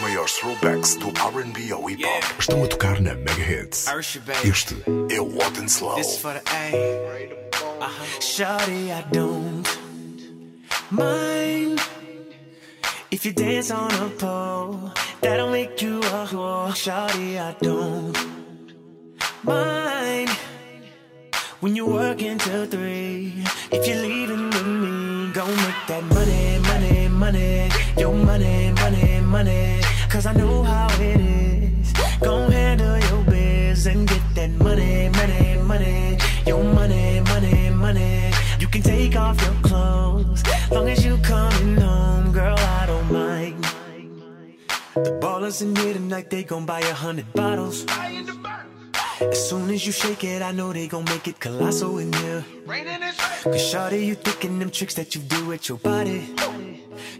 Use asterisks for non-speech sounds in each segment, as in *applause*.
maiores throwbacks do R&B ao hip hop estão a tocar na Mega Hits. Este é o Hot and Slow. This for the A. Uh-huh. Shawty, I don't mind if you dance on a pole. That'll make you a whore. Shawty, I don't mind when you work until three. If you're leaving with me, go make that money, money, money. Your money, money, money. Cause I know how it is. Go handle your biz and get that money, money, money. Your money, money, money. You can take off your clothes. Long as you coming home, girl, I don't mind. The ballers in here tonight, they gon' buy a hundred bottles. As soon as you shake it, I know they gon' make it colossal in here. Cause shawty, you thinking them tricks that you do with your body.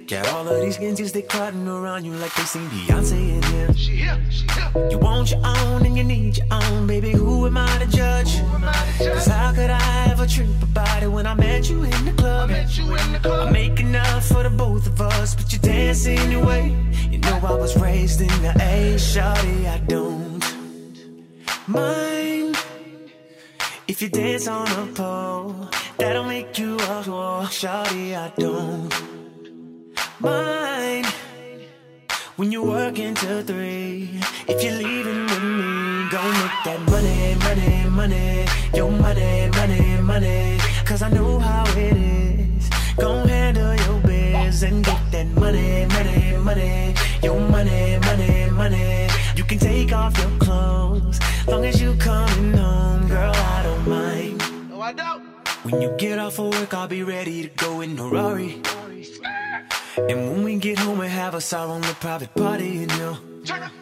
Got all of these ninjas, they crowding around you like they seen Beyonce in here. She here, she here. You want your own and you need your own, baby. Who am I to judge? Cause how could I ever trip about it when I met you in the club? Met you in the I club. make enough for the both of us, but you dance anyway. You know I was raised in the A, shawty, I don't mind if you dance on a pole. That'll make you a whore, shawty, I don't mind when you work until three. If you're leaving with me, go make that money, money, money. Your money, money, money. Cause I know how it is. Go handle your biz and get that money, money, money. Your money, money, money. You can take off your clothes. Long as you coming home, girl, I don't mind. No, I don't. When you get off of work, I'll be ready to go in a Rari. And when we get home, we have us our own little private party, you know.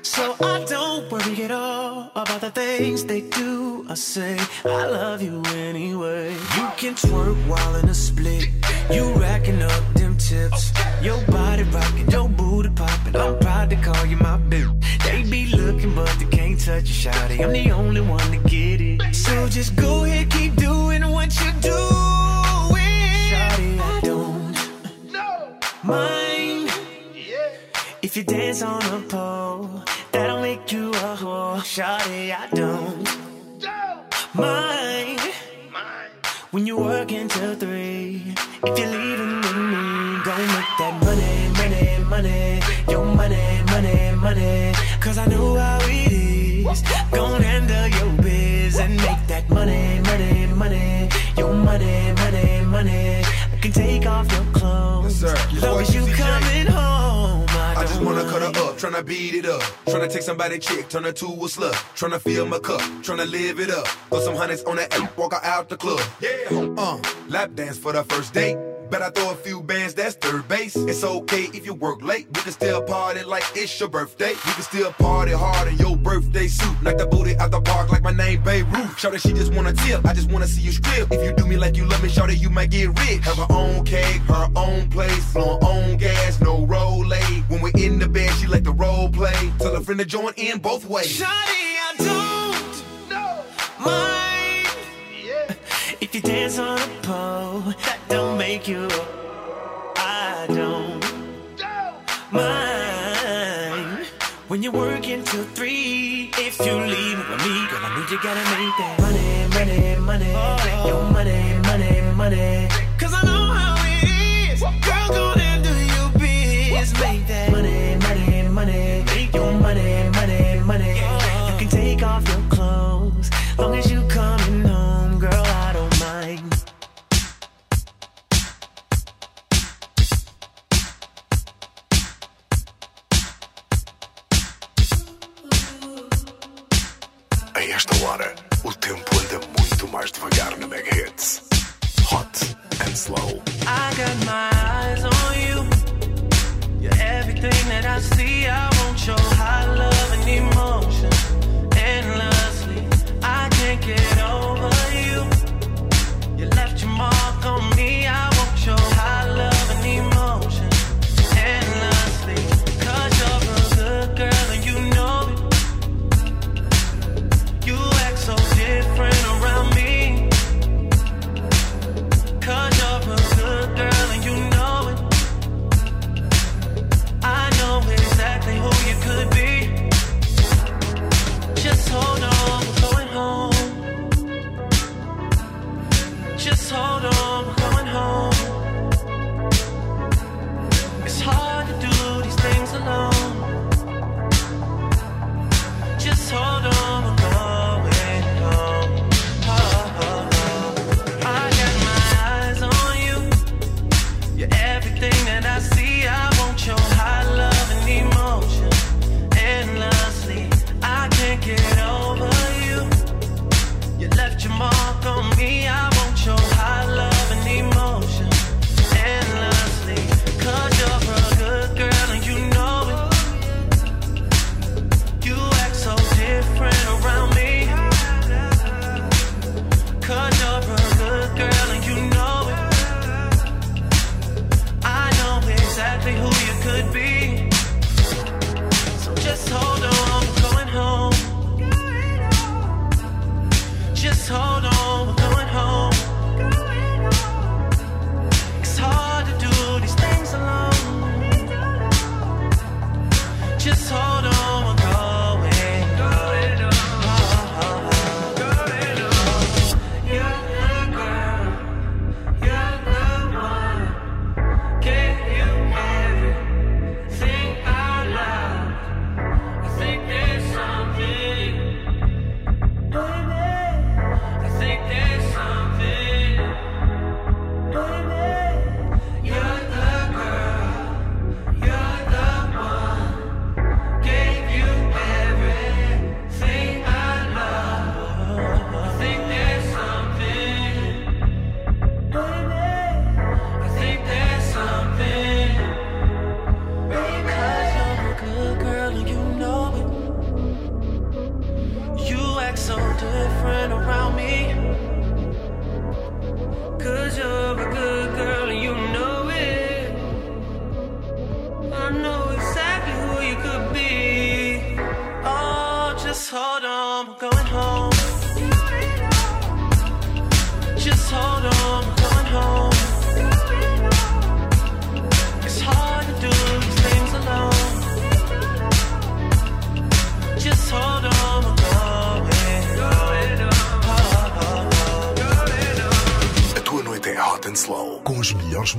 So I don't worry at all about the things they do I say. I love you anyway. You can twerk while in a split. You racking up them tips. Your body rocking, your booty popping. I'm proud to call you my bitch. They be looking, but they can't touch you, shawty. I'm the only one to get it. So just go ahead, keep doing what you doing. Yeah. If you dance on a pole, that'll make you a whore. Shawty, I don't mind Mine. when you work until three. If you're leaving with me, go make that money, money, money. Your money, money, money. Cause I know how it is. Go handle your biz and make that money, money, money. Your money, money, money. I can take off your clothes. Yes, sir. Long as you coming home, I, I just wanna cut her up, tryna beat it up. Tryna take somebody chick, turn her to a slut. Tryna fill my cup, tryna live it up. Throw some hundreds on that ape, walk her out the club. Yeah, uh, lap dance for the first date. Bet I throw a few bands, that's third base. It's okay if you work late. We can still party like it's your birthday. We can still party hard in your birthday suit. Like the booty out the park, like my name Babe Ruth. Shout she just wanna tip. I just wanna see you strip. If you do me like you love me, shout you might get rich. Have her own cake, her own place, on own gas, no roll late. When we're in the bed, she like to role play. Tell a friend to join in both ways. Shawty, I don't No. You dance on a pole. That don't make you. I don't mind when you're working till three. If you leave with me, girl, I know you gotta make that money, money, money. Your money, money, money. Cause I know how it is. Girl, go and do your biz. Make that money, money, money. Make your money.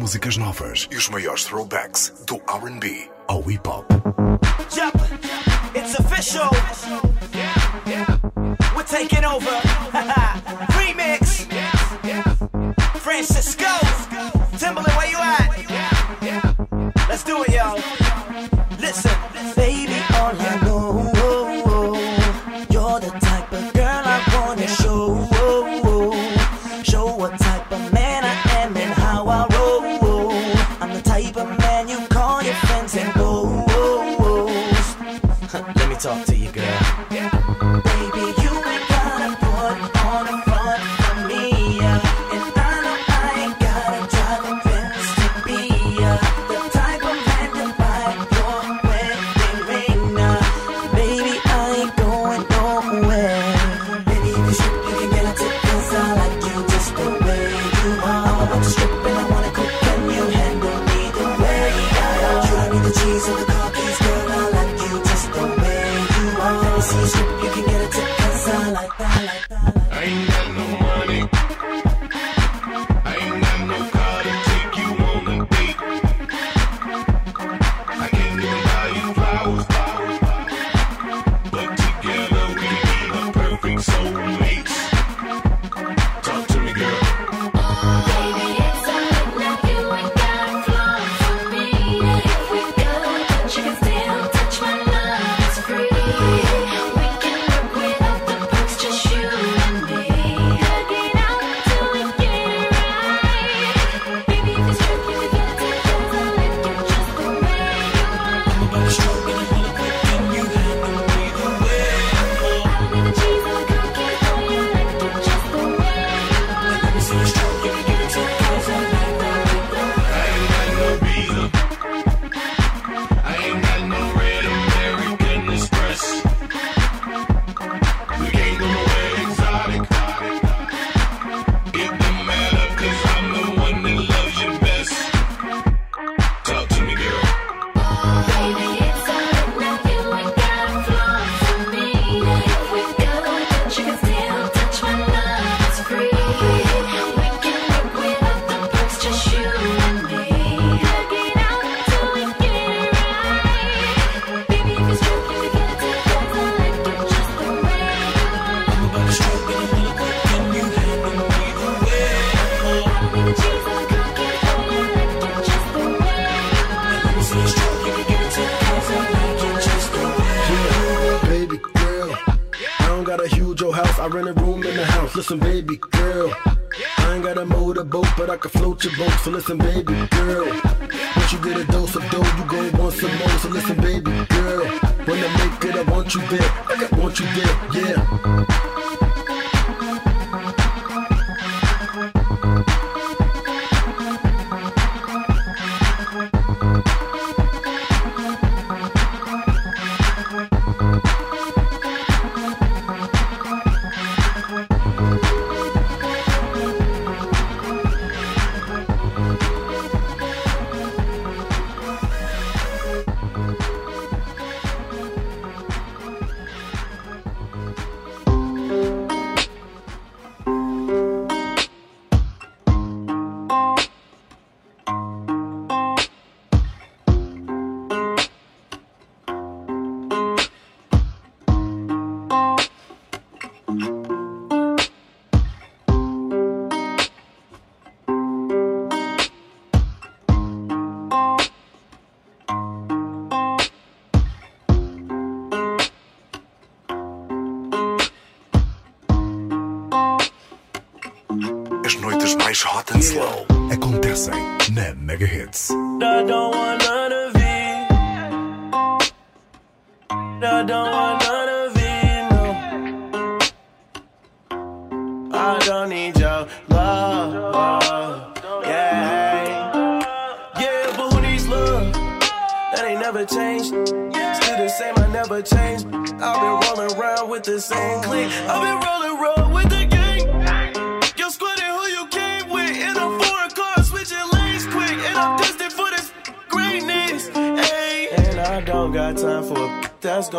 músicas novas e os maiores throwbacks do RB ao hip hop. It's official. Yeah, yeah. We're taking over. *laughs*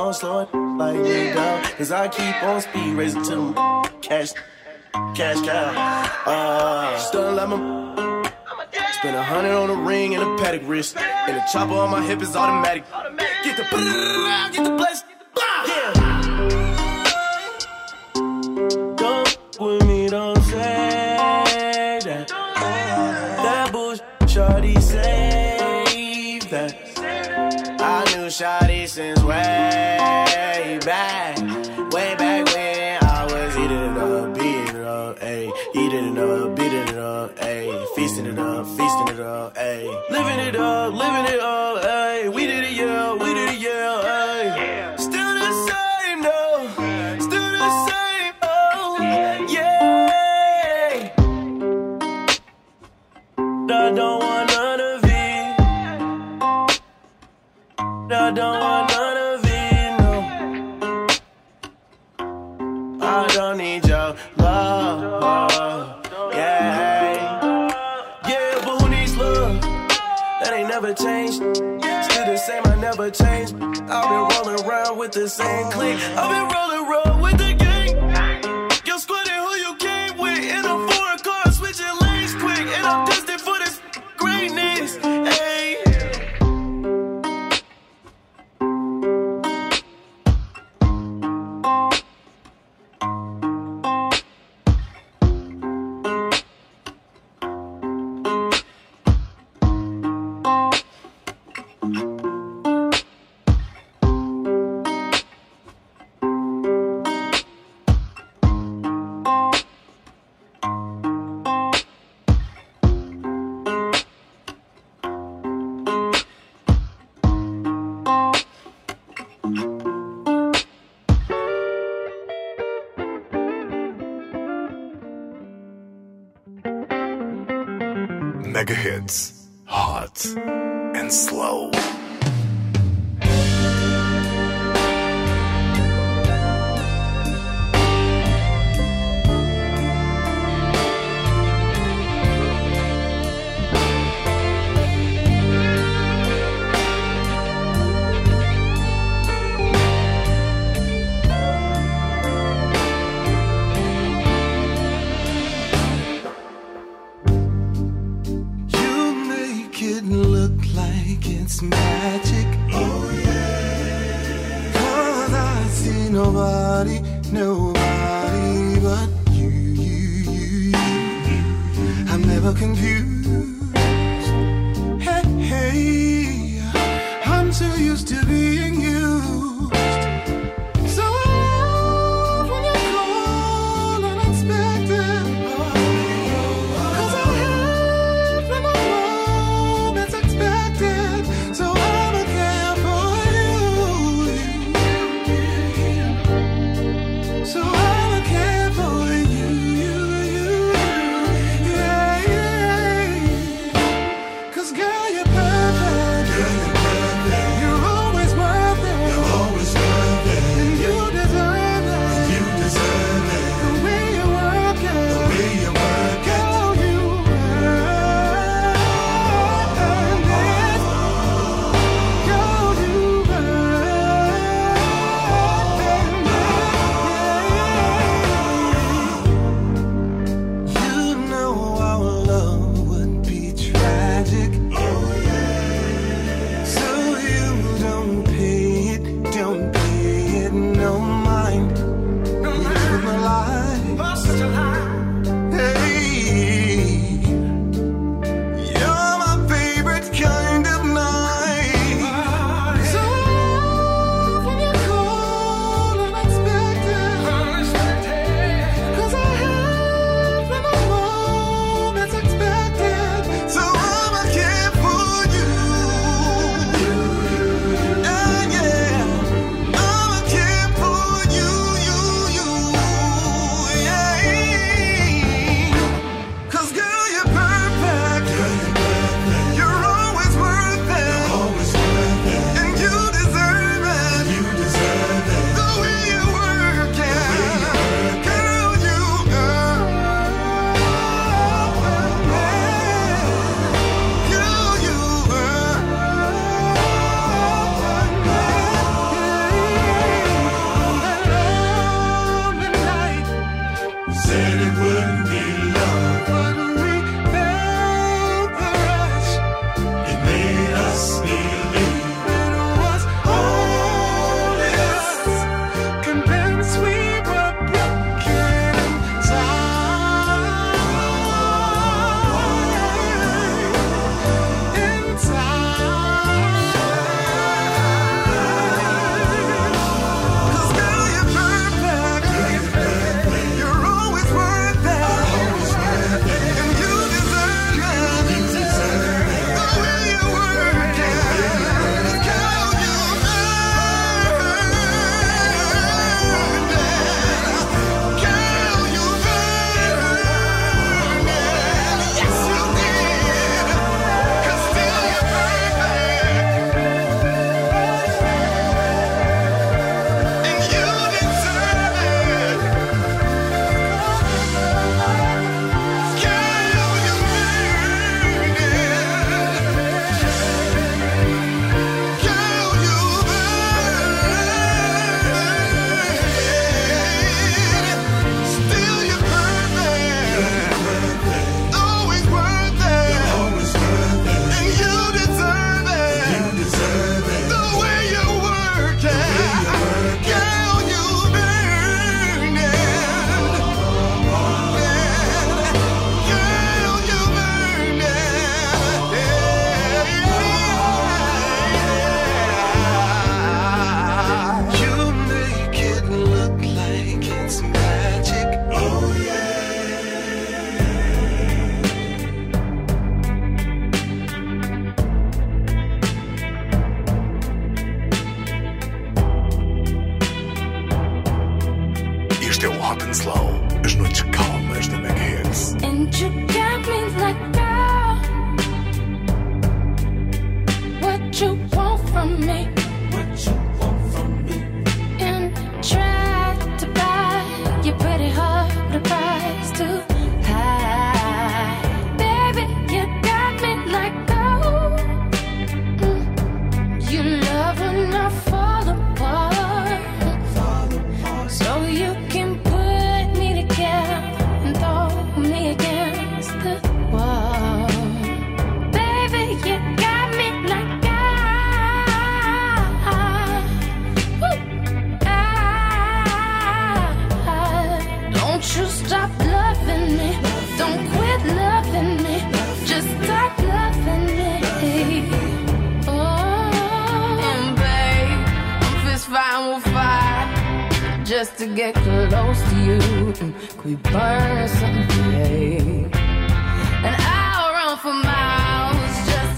don't slow it like down. Cause I keep on speed racing to them cash, cash cow. Uh, still like my. Spend a hundred on a ring and a paddock wrist. And the chopper on my hip is automatic. Get the get the blessed. Yeah. Don't with me, don't say that. That shorty, save that. I knew shorty since when. up, ayy. Feasting it up, feasting it up, ayy. Living it up, living it up, ayy. We did it, yeah, we did I've been rolling around with the same clique. I've been rolling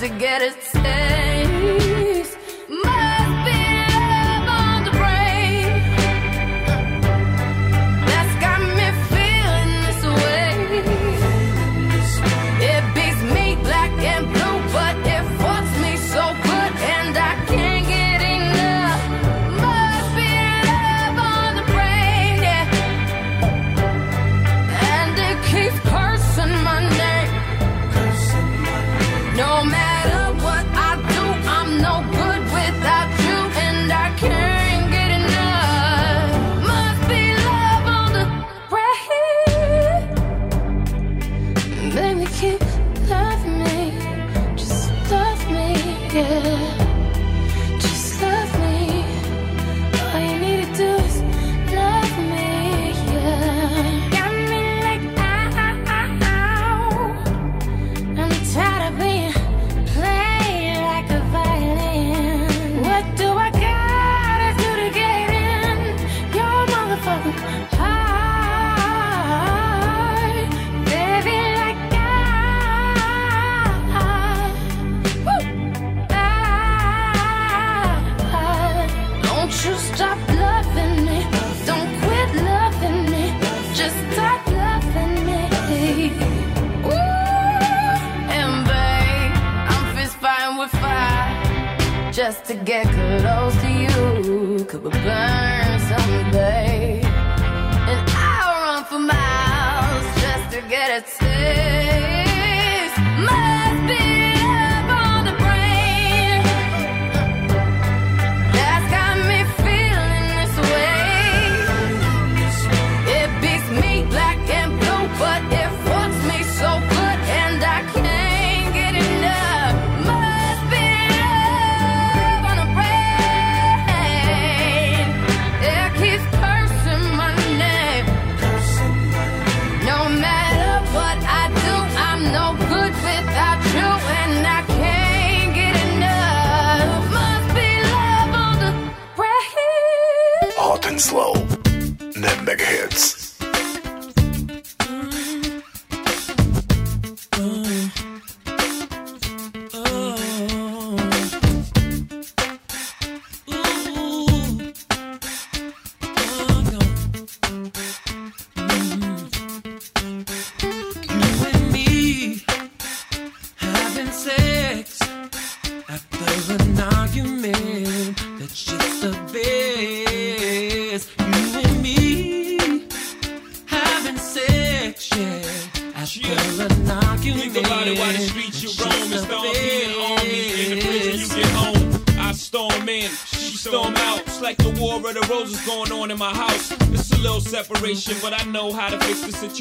to get it set. get close to you, could we burn?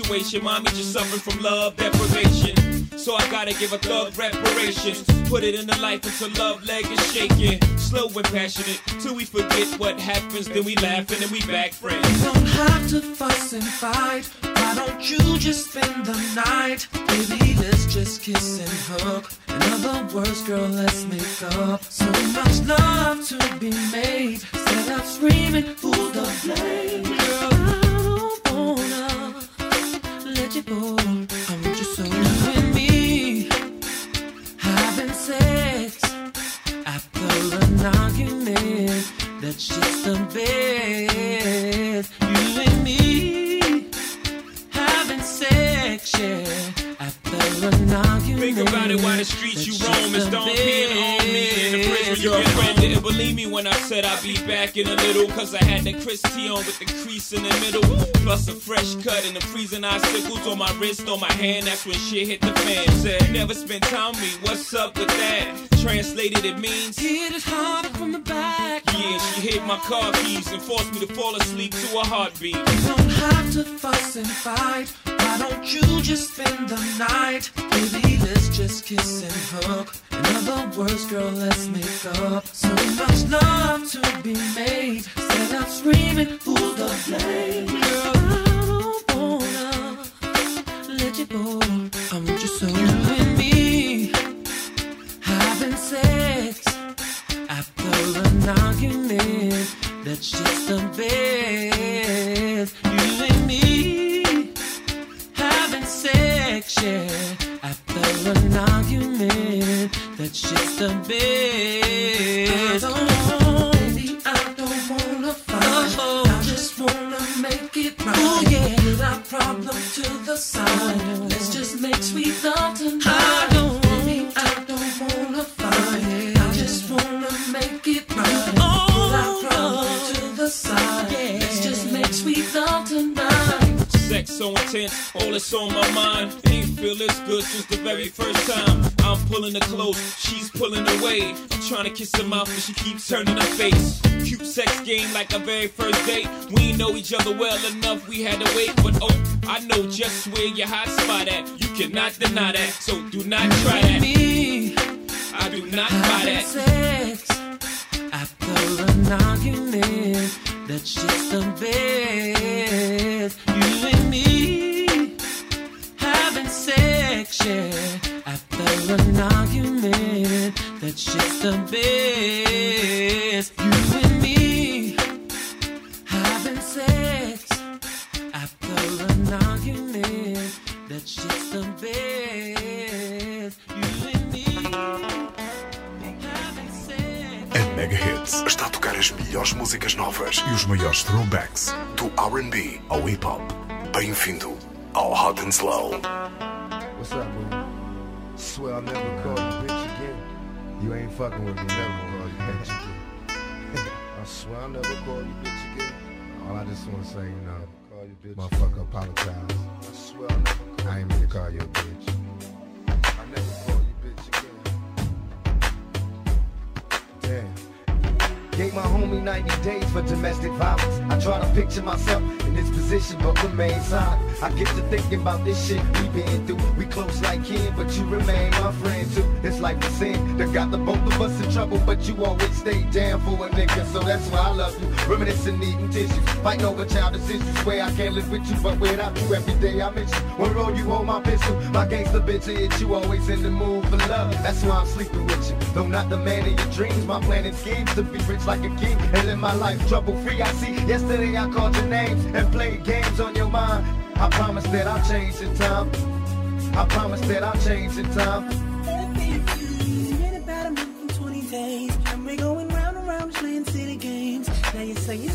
situation. Mommy just suffering from love deprivation. So I gotta give a thug reparations. Put it in the life until love leg is shaking. Slow and passionate till we forget what happens. Then we laugh and then we back friends. You don't have to fuss and fight. Why don't you just spend the night? Baby, let's just kiss and hook. In other words, girl, let's make up. So much love to be made. Instead of screaming, who's the blame? Girl, eligible. I'm when I said I'd be back in a little. Cause I had the Chris T on with the crease in the middle. Plus a fresh cut and the freezing icicles on my wrist, on my hand. That's when shit hit the fan. Said, never spend time with me. What's up with that? Translated, it means Hit it hard from the back. yeah, she hit my car keys and forced me to fall asleep to a heartbeat. You don't have to fuss and fight. Why don't you just spend the night? Baby, let's just kiss and hug. In other words, girl, let's make up. So much love to be made. Stand up screaming, who's the blame? Girl, I don't wanna let you go. I want you so you and me having sex after an argument. That's just the best. Yeah. After an argument, that's just the best. I don't, baby, I don't wanna fight. I just wanna make it right. Oh, yeah. Put our problems to the side. Let's just make sweet love tonight. I don't, so intense, all that's on my mind. Ain't feel this good since the very first time. I'm pulling her close, she's pulling away. I'm trying to kiss her mouth, but she keeps turning her face. Cute sex game like our very first date. We know each other well enough, we had to wait. But oh, I know just where your hot spot at. You cannot deny that, so do not try that. Me I do not buy that. sex after an argument. That's just the best. You and me having sex, yeah. After an argument, that's just the best. You and me having sex after an argument, that's just the best. You Está a tocar as melhores músicas novas e os maiores throwbacks do RB ao hip hop. Bem-vindo ao Hot and Slow. What's up, boo? Swear I'll never call you bitch again. You ain't fucking with me, never call you bitch again. *laughs* I swear I'll never call you bitch again. All I just wanna say, you know, call you bitch. Motherfucker, apologize. I swear I'll never call I ain't mean to call you a bitch. I never Gave my homie 90 days for domestic violence. I try to picture myself in this position, but remain silent. I get to thinking about this shit we been through. We close like kin, but you remain my friend too. It's like the sin that got the both of us in trouble, but you always stay down for a nigga, so that's why I love you. Reminiscing, needing tissues, fighting over childish issues. Swear I can't live with you, but without you every day I miss you. One roll you hold my pistol, my gangster bitch hit you. Always in the mood for love. That's why I'm sleeping with you. Though not the man of your dreams, my plan and schemes to be rich like a king and live my life trouble free. I see. Yesterday I called your name and played games on your mind. I promise that I'll change in time. I promise that I'll change in time. Been about a month and 20 days, and we're going round and round playing silly games. Now you say you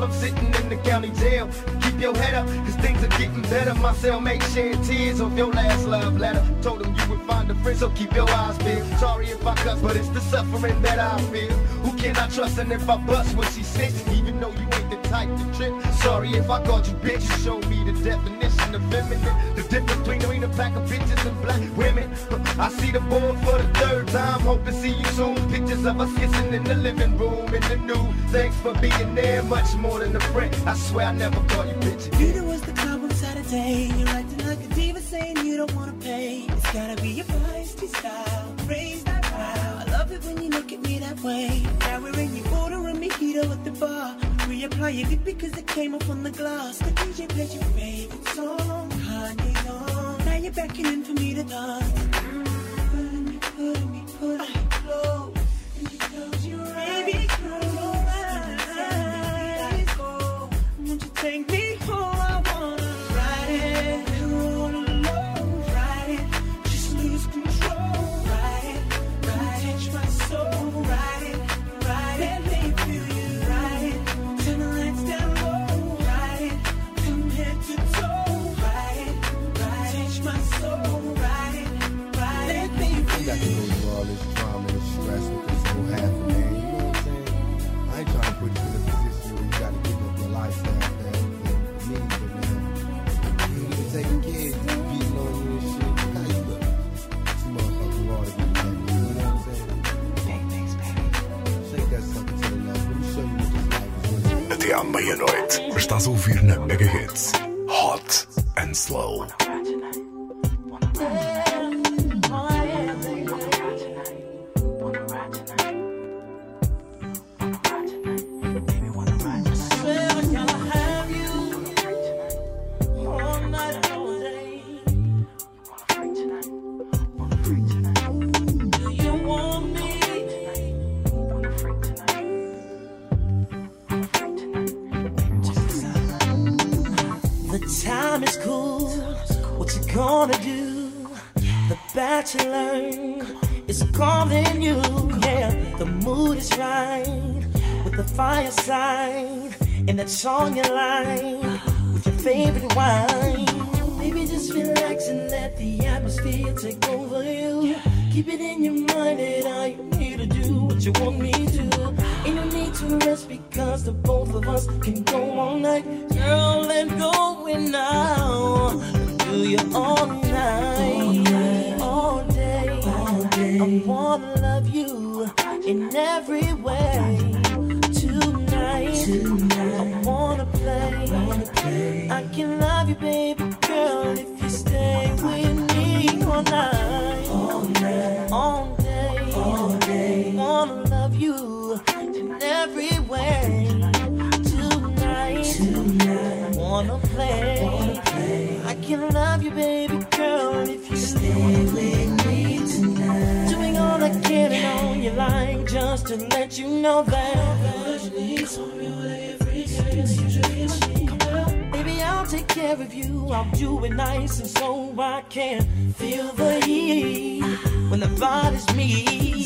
while I'm sitting in the county jail. Keep your head up, cause things are getting better. My cellmate shed tears of your last love letter. Told him you would find a friend, so keep your eyes peeled. Sorry if I cuss, but it's the suffering that I feel. Who can I trust? And if I bust what she says, even though you ain't the type to trip. Sorry if I called you bitch, you showed the definition of feminine. The difference between a pack of bitches and black women. I see the board for the third time, hope to see you soon. Pictures of us kissing in the living room in the new. Thanks for being there, much more than a friend. I swear I never call you bitch know it's the club on Saturday. Your lip because it came off on the glass. The DJ played your favorite song, Kanye's on. Now you're beckoning for me to dance. Estás a ouvir Tonight, I wanna play. I can love you, baby girl, if you stay with me all night, all day, all day. Wanna love you in every way. Tonight, I wanna play. I can love you, baby girl, if you stay you like, just to let you know that. Baby, I'll take care of you. I'll do it nice and so I can feel the heat when the body's me.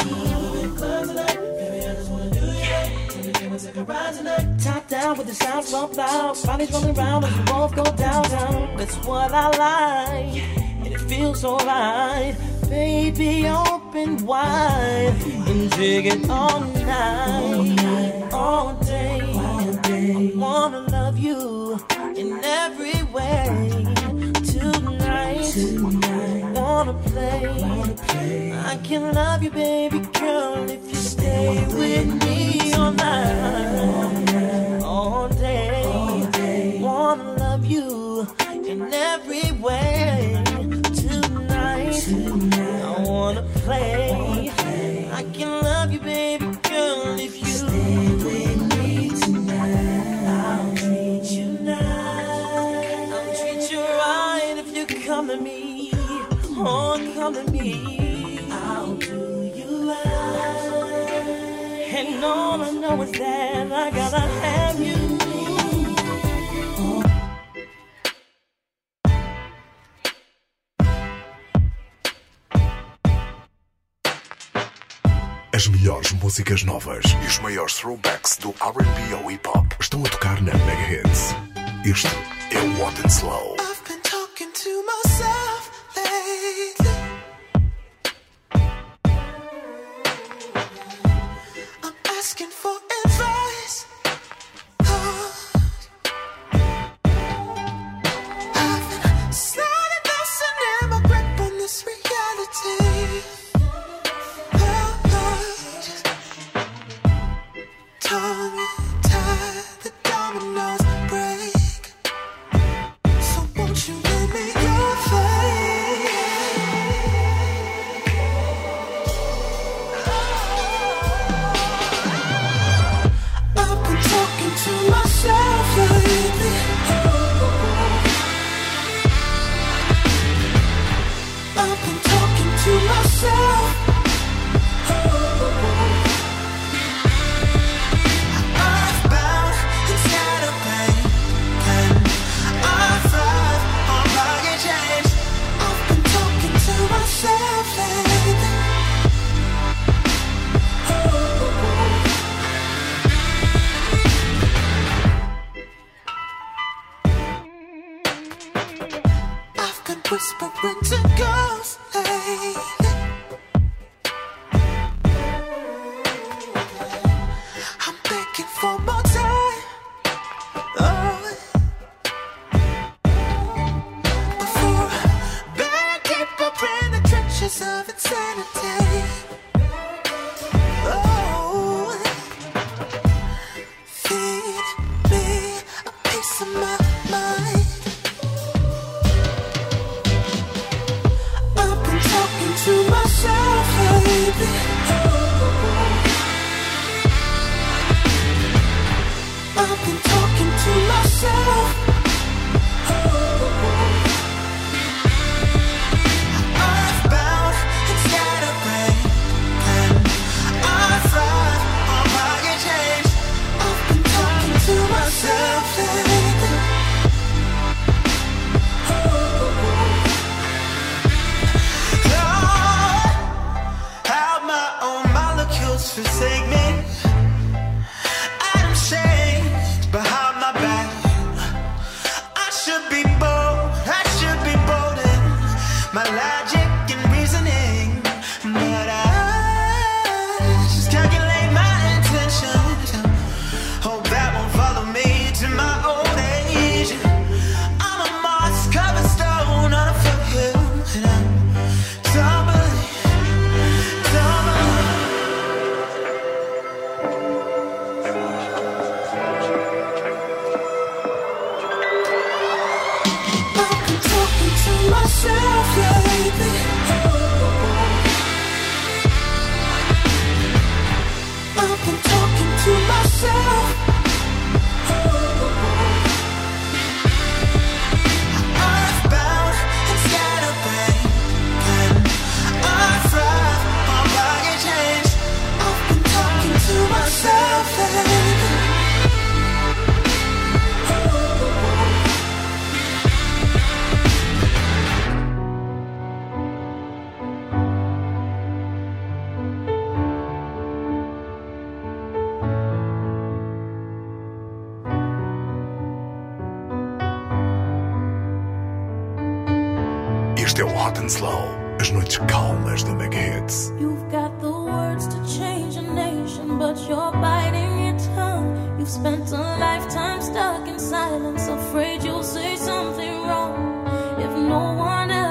Top down with the sound so loud. Bodies rolling around as we both go downtown. That's what I like, and it feels alright. Baby, open wide and dig it all night, all day. I wanna love you in every way. Tonight, wanna play. I can love you, baby girl, if you stay with me all night, all day. Wanna love you in every way. Tonight, I wanna play. I can love you, baby girl, if you stay with me tonight. I'll treat you nice. I'll treat you right if you come to me. Oh, come to me. I'll do you right. And all I know is that I gotta have you. As melhores músicas novas e os maiores throwbacks do R&B ao hip hop estão a tocar na Mega Hits. Este é o and Slow. hot and slow, as noites calmas da Mega Hits. You've got the words to change a nation, but you're biting your tongue. You've spent a lifetime stuck in silence, afraid you'll say something wrong. If no one else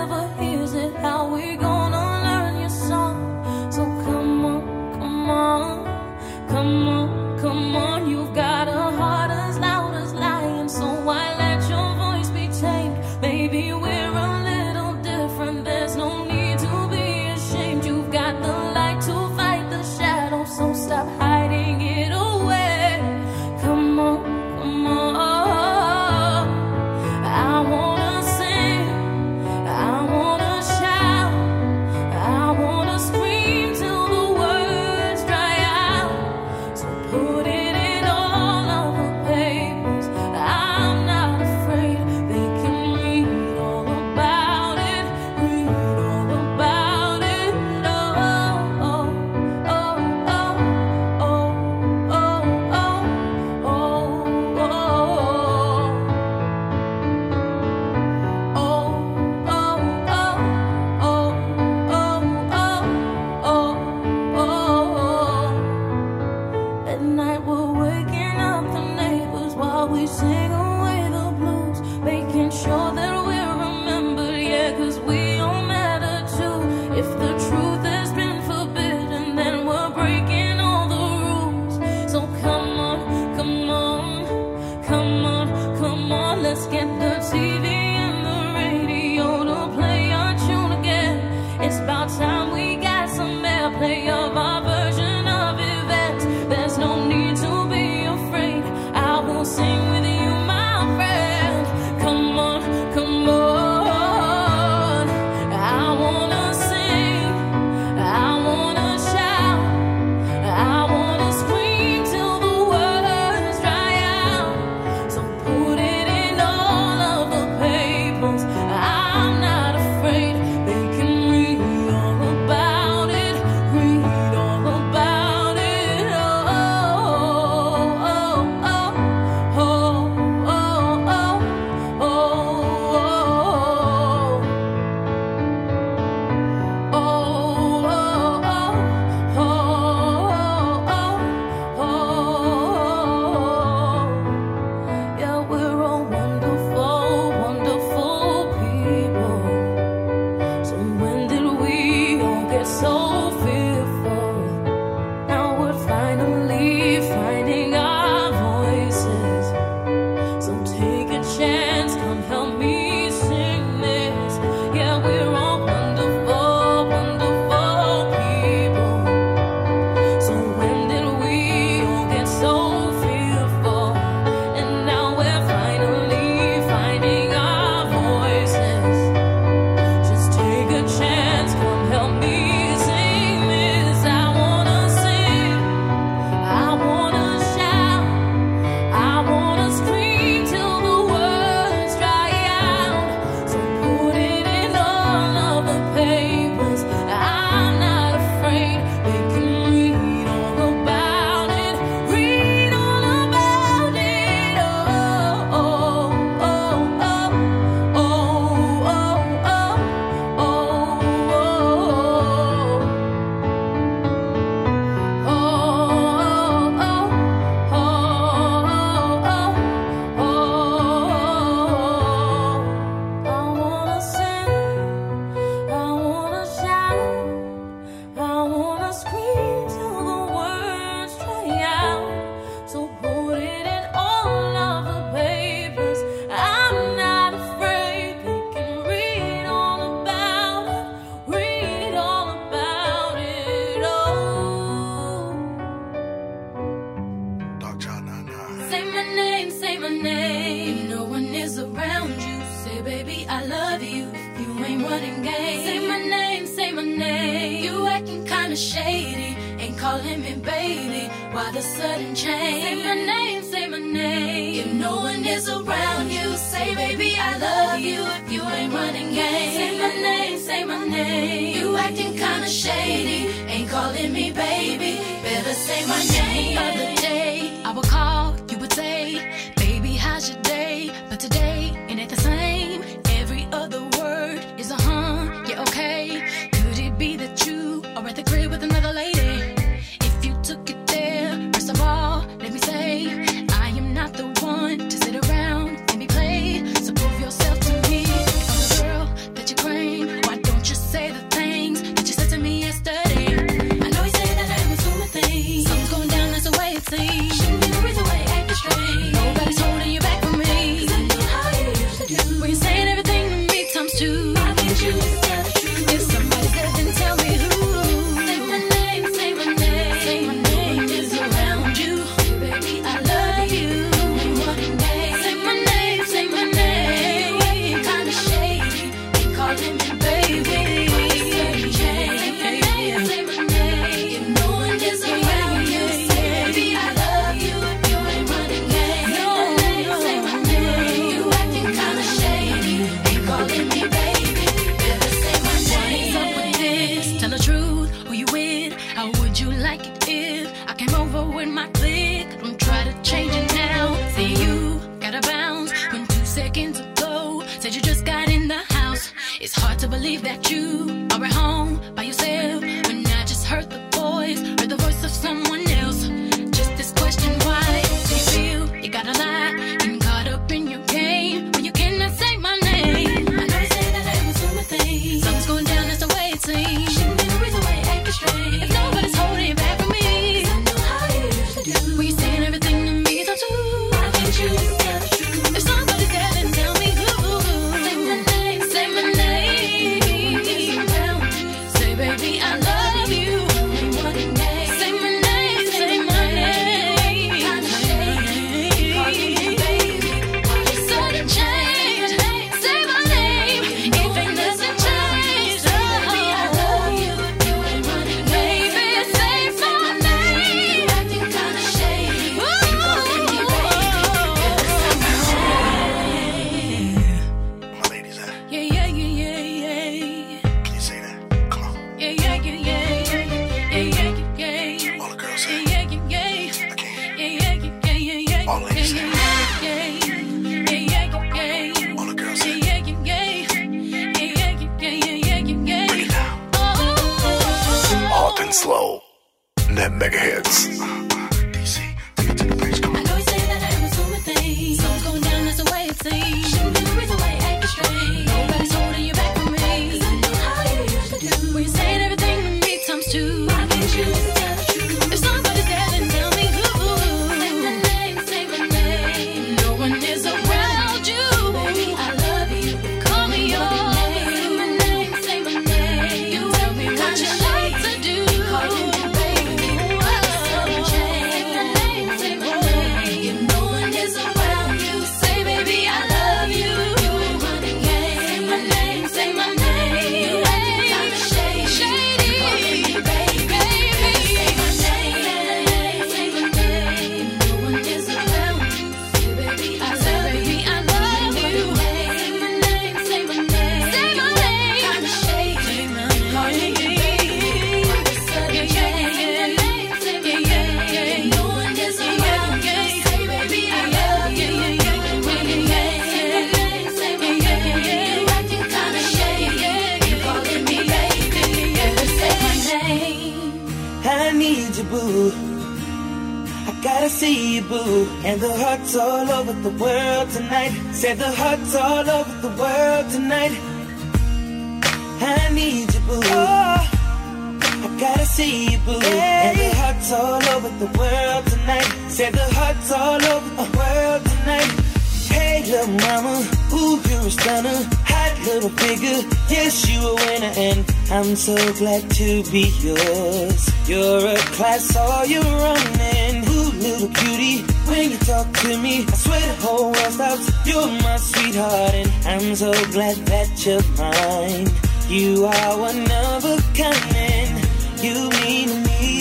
mama. Ooh, you're a stunner, hot little figure. Yes, you a winner, and I'm so glad to be yours. You're a class, all you're running. Ooh, little cutie, when you talk to me, I swear the whole world stops. You're my sweetheart, and I'm so glad that you're mine. You are one of a kind, and you mean to me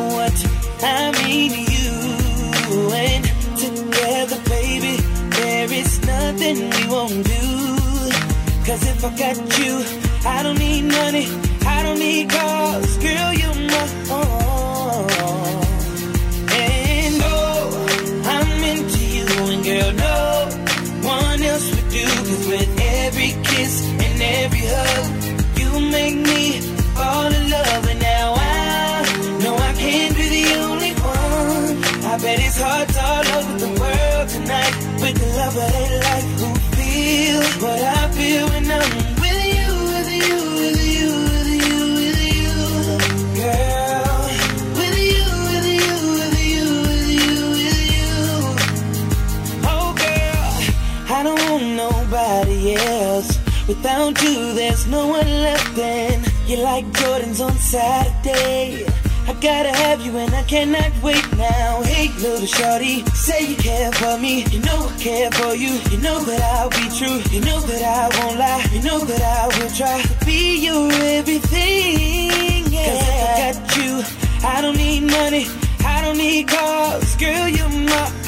what I mean nothing we won't do. Cause if I got you, I don't need money, I don't need cars, girl, you're my all. And oh, I'm into you, and girl, no one else would do. Cause with Without you, there's no one left. And You're like Jordans on Saturday. I gotta have you and I cannot wait now. Hey, little shorty, say you care for me. You know I care for you. You know that I'll be true. You know that I won't lie. You know that I will try to be your everything. Yeah. Cause if I got you, I don't need money. I don't need cars. Girl, you're my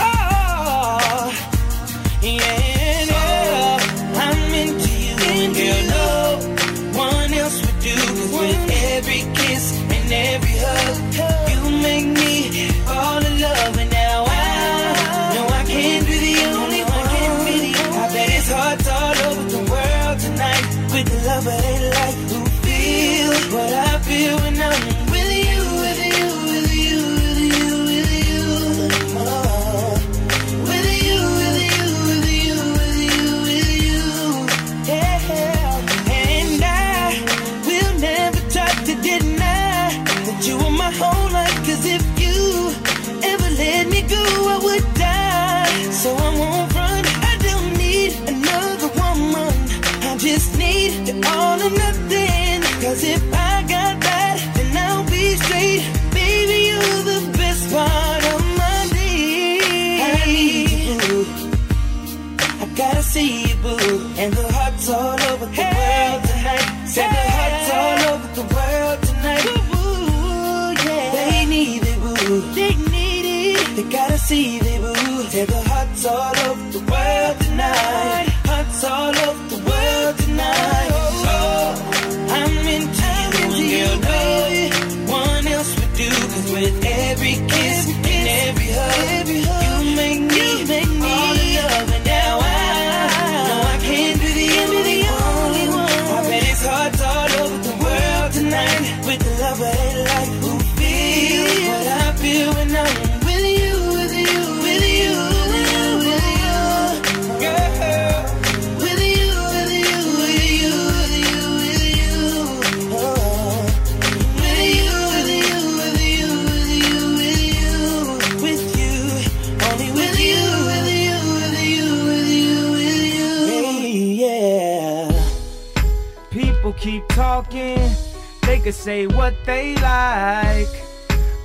could say what they like.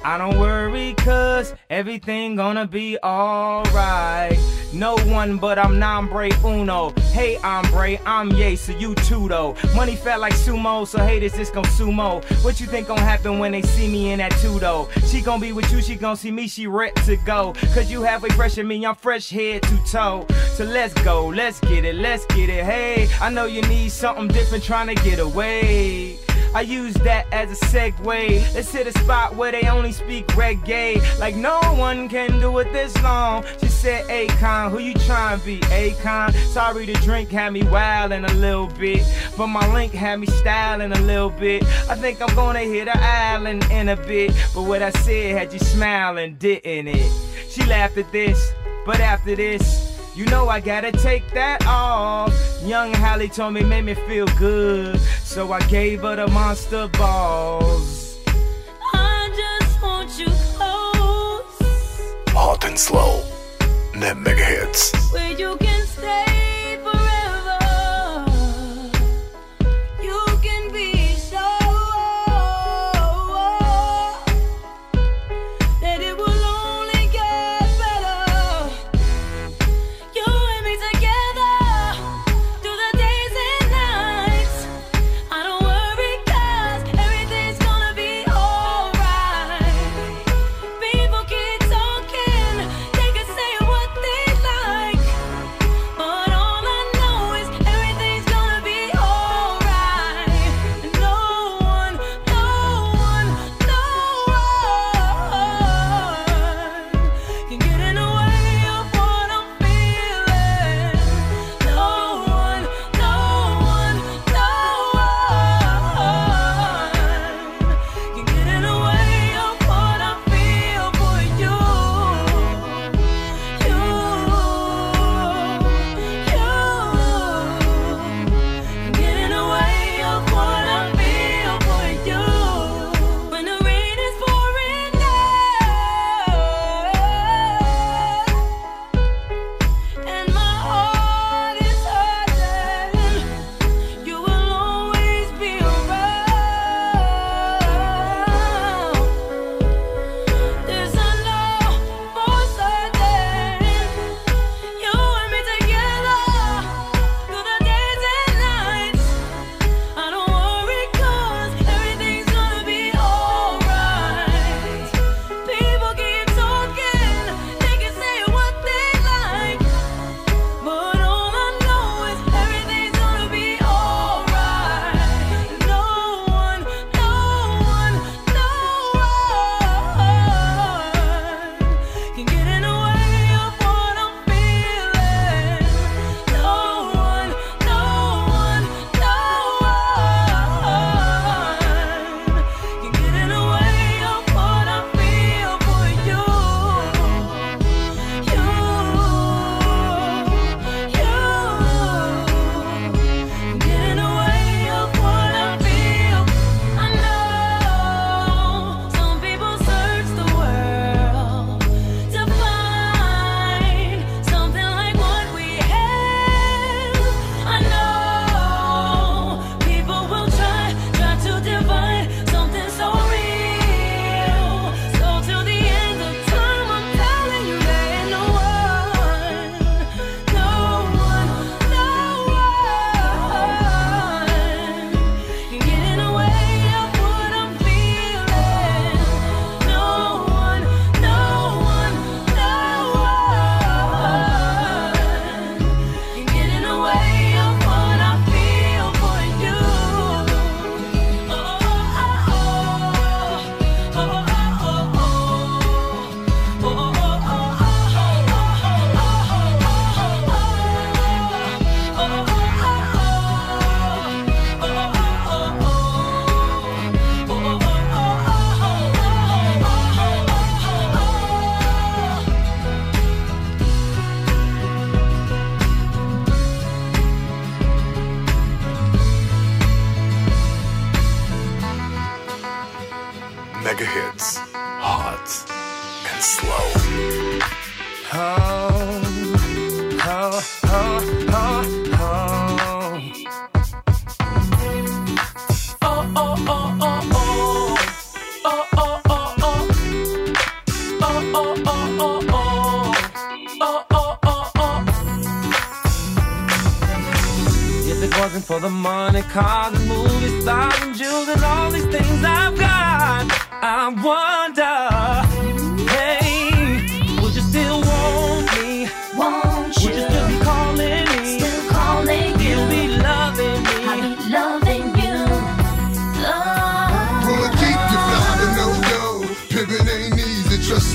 I don't worry, cause everything gonna be alright. No one but I'm nombre uno. Hey, hombre, I'm Ye, so you too though. Money fat like sumo, so haters just gon' sumo. What you think gon' happen when they see me in that two though? She gon' be with you, she gon' see me, she ready to go. Cause you halfway fresh in me, I'm fresh head to toe. So let's go, let's get it, let's get it. Hey, I know you need something different trying to get away. I use that as a segue. Let's hit a spot where they only speak reggae. Like no one can do it this long. She said, Akon, who you trying to be? Akon. Sorry, the drink had me wildin' a little bit. But my link had me styling a little bit. I think I'm gonna hit an island in a bit. But what I said had you smiling, didn't it? She laughed at this, but after this, you know I gotta take that off. Young Hallie told me, made me feel good. So I gave her the monster balls. I just want you close, Hot and slow. Ne Mega Hits. where you can stay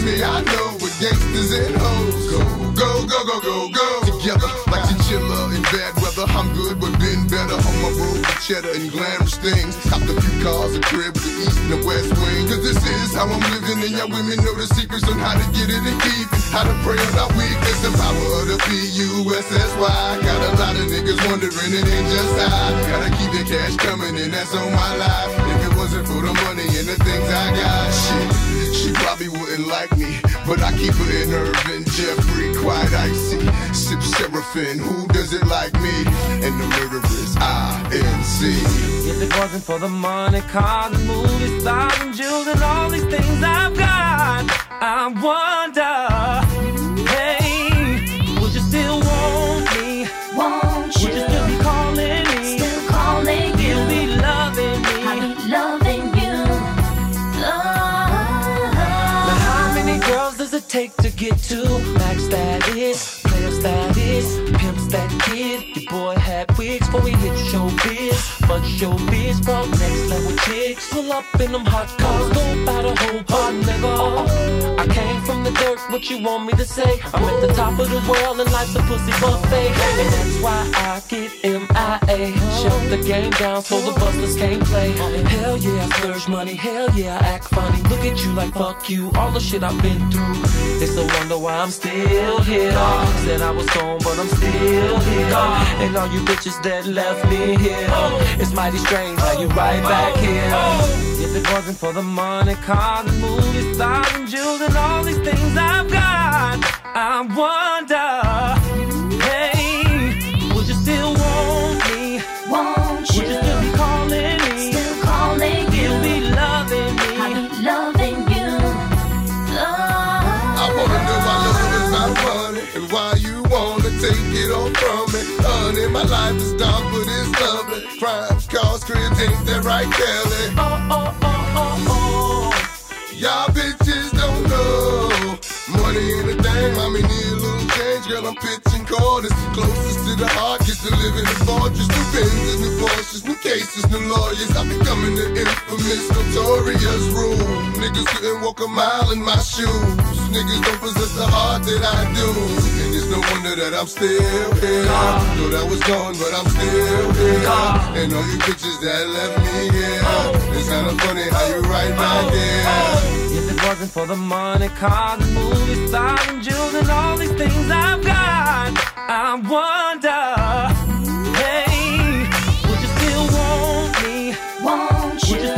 me, I know. With gangsters and hoes, go, go, go, go, go, go. Together, like chinchilla in bad weather. I'm good, but been better. On my road with cheddar and glamorous things. Copped a few cars, a crib with the east and the west wing. Cause this is how I'm living, and y'all women know the secrets on how to get it and keep it. How to pray on our weakness, the power of the P-U-S-S-Y. Got a lot of niggas wondering, it ain't just I. Gotta keep the cash coming, and that's on my life. If it wasn't for the money and the things I got, shit, she probably wouldn't like me. But I keep it in Irvin, Jeffrey, quite icy. Sip Seraphim, who does it like me? And the murder is I-N-C. If it wasn't for the money, cars and movie stars and jewels and all these things I've got, I wonder, get to max status, showbiz, showbiz next level chicks. Pull up in them hot cars, go by the whole part, nigga. I came from the dirt, what you want me to say? I'm at the top of the world and life's a pussy buffet, and that's why I get MIA. Shut the game down so the busters can't play. Hell yeah, I splurge money. Hell yeah, I act funny. Look at you like fuck you. All the shit I've been through. It's a wonder why I'm still here. Said I was gone, but I'm still here. And all you bitches that left me here. It's mighty strange how you right back here. If it wasn't for the money, cars and movie stars and jewels and all these things I've got, I wonder, hey, would you still want me? Won't Would you still be calling me? Still calling you. You'll be loving me. I'll be loving you. I wanna know why love is not funny and why you wanna take it all from me. Honey, my life is dark, ain't that right, Kelly? Oh, oh, oh, oh, oh. Y'all bitches don't know. Money ain't a thing, mommy need a little change, girl, I'm 15 hardest. Closest to the heart gets to live in the fortress. The bins new the Porsches, new cases, new lawyers. I'm becoming the infamous, notorious rule. Niggas couldn't walk a mile in my shoes. Niggas don't possess the heart that I do. And it's no wonder that I'm still here. Thought I was gone, but I'm still here. And all you bitches that left me here. It's kinda funny how you right my there wasn't for the money, cars, and movies, stars, and jewels, and all these things I've got, I wonder, hey, would you still want me? Won't you?